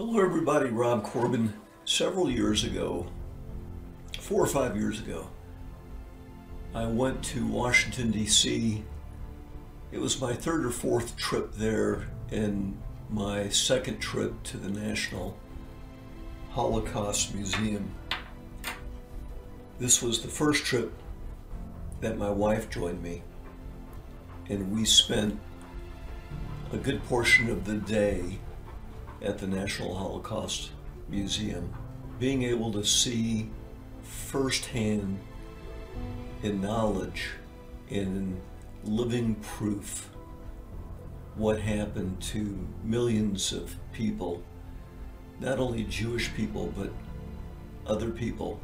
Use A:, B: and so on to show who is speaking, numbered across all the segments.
A: Hello, everybody. Rob Corbin. Several years ago, four or five years ago, I went to Washington, D.C. It was my third or fourth trip there, and my second trip to the National Holocaust Museum. This was the first trip that my wife joined me, and we spent a good portion of the day at the National Holocaust Museum, being able to see firsthand in knowledge in living proof what happened to millions of people, not only Jewish people, but other people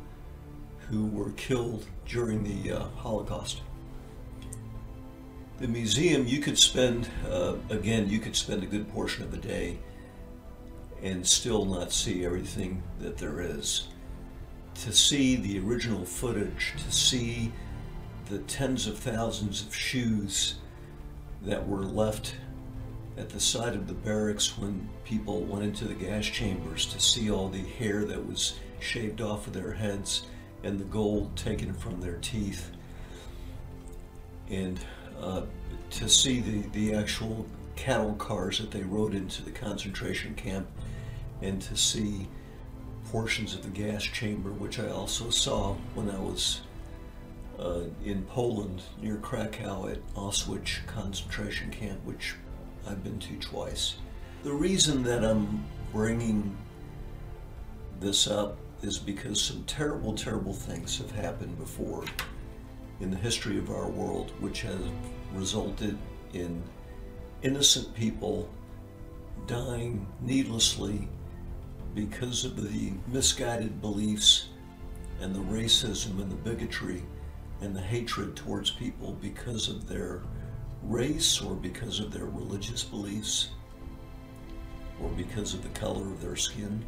A: who were killed during the uh, Holocaust. The museum, you could spend, uh, again, you could spend a good portion of the day and still not see everything that there is. To see the original footage, to see the tens of thousands of shoes that were left at the side of the barracks when people went into the gas chambers, to see all the hair that was shaved off of their heads and the gold taken from their teeth. And uh, to see the, the actual cattle cars that they rode into the concentration camp and to see portions of the gas chamber, which I also saw when I was uh, in Poland near Krakow at Auschwitz concentration camp, which I've been to twice. The reason that I'm bringing this up is because some terrible, terrible things have happened before in the history of our world, which has resulted in innocent people dying needlessly because of the misguided beliefs and the racism and the bigotry and the hatred towards people because of their race or because of their religious beliefs or because of the color of their skin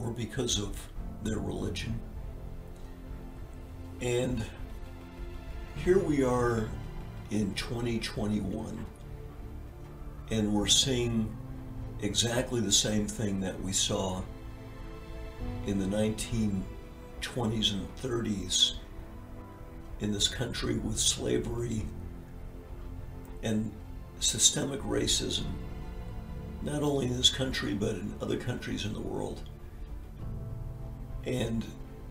A: or because of their religion. And here we are in 2021, and we're seeing exactly the same thing that we saw in the 1920s and 30s in this country with slavery and systemic racism, not only in this country but in other countries in the world, and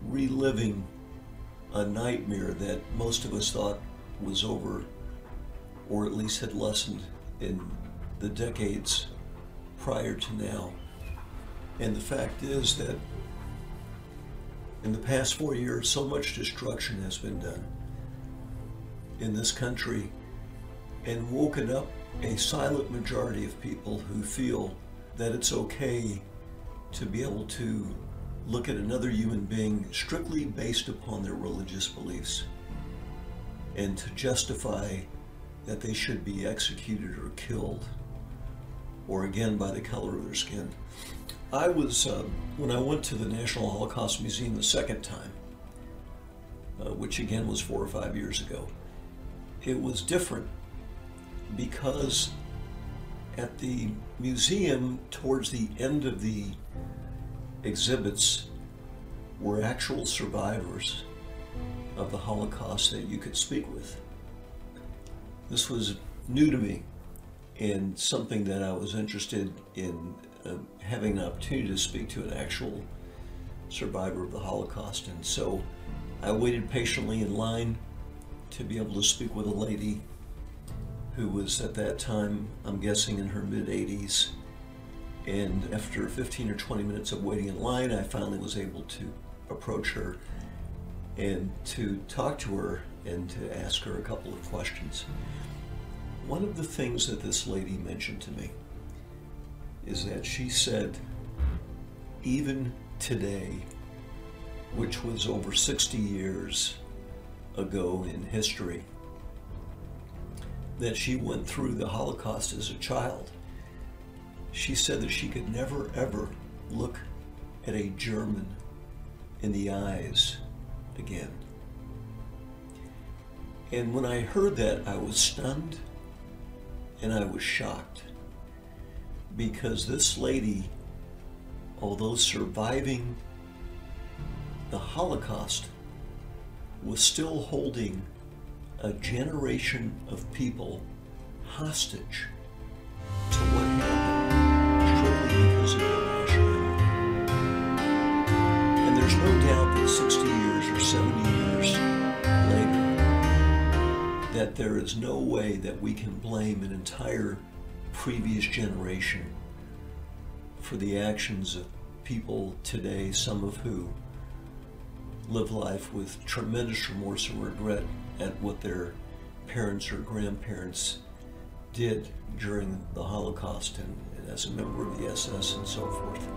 A: reliving a nightmare that most of us thought was over or at least had lessened in the decades prior to now. And the fact is that in the past four years, so much destruction has been done in this country and woken up a silent majority of people who feel that it's okay to be able to look at another human being strictly based upon their religious beliefs and to justify that they should be executed or killed or again by the color of their skin. I was, uh, when I went to the National Holocaust Museum the second time, uh, which again was four or five years ago, it was different because at the museum, towards the end of the exhibits, were actual survivors of the Holocaust that you could speak with. This was new to me and something that I was interested in uh, having an opportunity to speak to an actual survivor of the Holocaust. And so I waited patiently in line to be able to speak with a lady who was at that time, I'm guessing in her mid 80s. And after 15 or 20 minutes of waiting in line, I finally was able to approach her and to talk to her and to ask her a couple of questions. One of the things that this lady mentioned to me is that she said, even today, which was over 60 years ago in history, that she went through the Holocaust as a child. She said that she could never ever look at a German in the eyes again. And when I heard that, I was stunned and I was shocked. Because this lady, although surviving the Holocaust, was still holding a generation of people hostage there is no way that we can blame an entire previous generation for the actions of people today, some of who live life with tremendous remorse and regret at what their parents or grandparents did during the Holocaust and, and, as a member of the SS and so forth.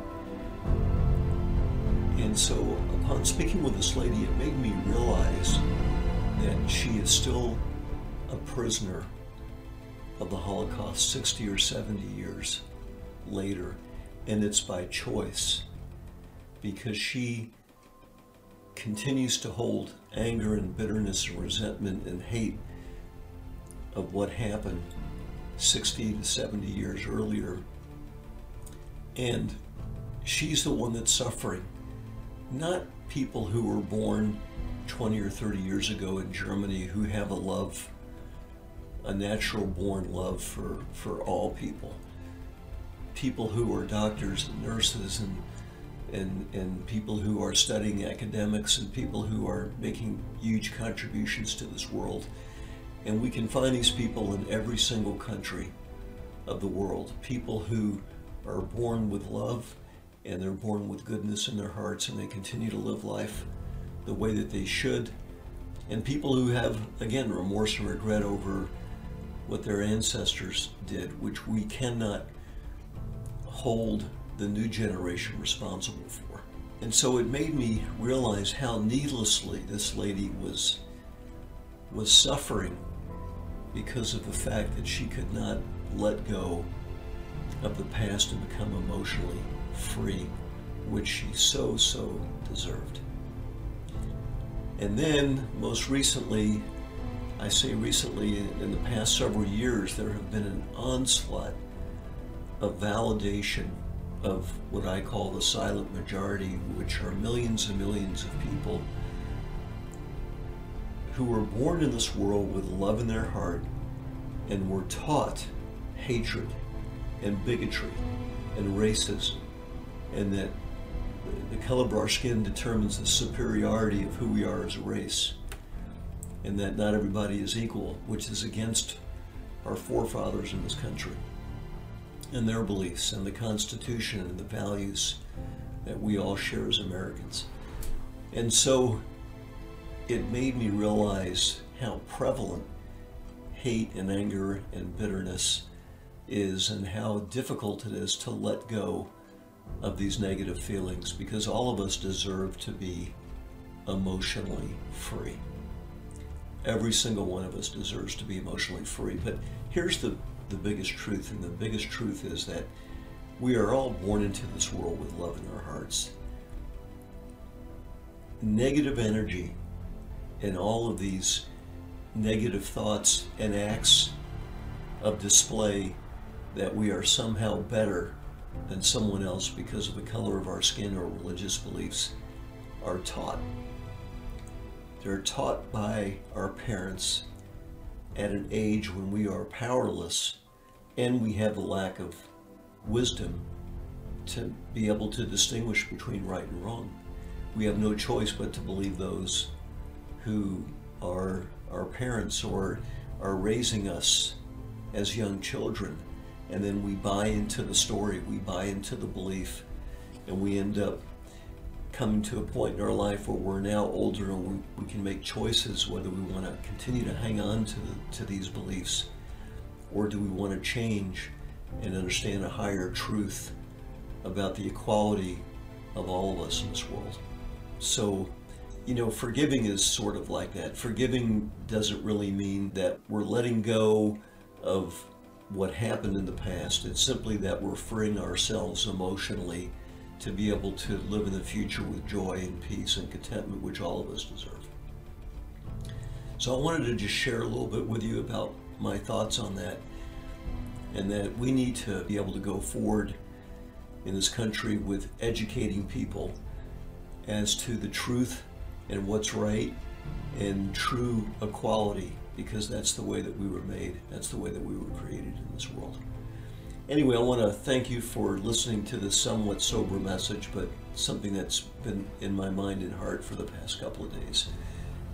A: And so, upon speaking with this lady, it made me realize that she is still a prisoner of the Holocaust 60 or 70 years later, and it's by choice because she continues to hold anger and bitterness and resentment and hate of what happened 60 to 70 years earlier. And she's the one that's suffering, not people who were born 20 or 30 years ago in Germany who have a love, a natural born love for, for all people. People who are doctors and nurses and and, and people who are studying academics and people who are making huge contributions to this world. And we can find these people in every single country of the world. People who are born with love and they're born with goodness in their hearts and they continue to live life the way that they should. And people who have, again, remorse and regret over what their ancestors did, which we cannot hold the new generation responsible for. And so it made me realize how needlessly this lady was was suffering because of the fact that she could not let go of the past and become emotionally free, which she so, so deserved. And then, most recently, I say recently, in the past several years, there have been an onslaught of validation of what I call the silent majority, which are millions and millions of people who were born in this world with love in their heart and were taught hatred and bigotry and racism, and that the color of our skin determines the superiority of who we are as a race, and that not everybody is equal, which is against our forefathers in this country and their beliefs and the Constitution and the values that we all share as Americans. And so it made me realize how prevalent hate and anger and bitterness is and how difficult it is to let go of these negative feelings because all of us deserve to be emotionally free. Every single one of us deserves to be emotionally free. But here's the the biggest truth, and the biggest truth is that we are all born into this world with love in our hearts. Negative energy and all of these negative thoughts and acts of display that we are somehow better than someone else because of the color of our skin or religious beliefs are taught. They're taught by our parents at an age when we are powerless and we have a lack of wisdom to be able to distinguish between right and wrong. We have no choice but to believe those who are our parents or are raising us as young children. And then we buy into the story, we buy into the belief, and we end up coming to a point in our life where we're now older and we, we can make choices whether we want to continue to hang on to, the, to these beliefs or do we want to change and understand a higher truth about the equality of all of us in this world? So, you know, forgiving is sort of like that. Forgiving doesn't really mean that we're letting go of what happened in the past. It's simply that we're freeing ourselves emotionally to be able to live in the future with joy and peace and contentment, which all of us deserve. So I wanted to just share a little bit with you about my thoughts on that. and that we need to be able to go forward in this country with educating people as to the truth and what's right and true equality because that's the way that we were made. That's the way that we were created in this world. Anyway, I want to thank you for listening to this somewhat sober message, but something that's been in my mind and heart for the past couple of days.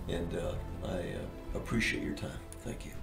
A: And uh, I uh, appreciate your time. Thank you.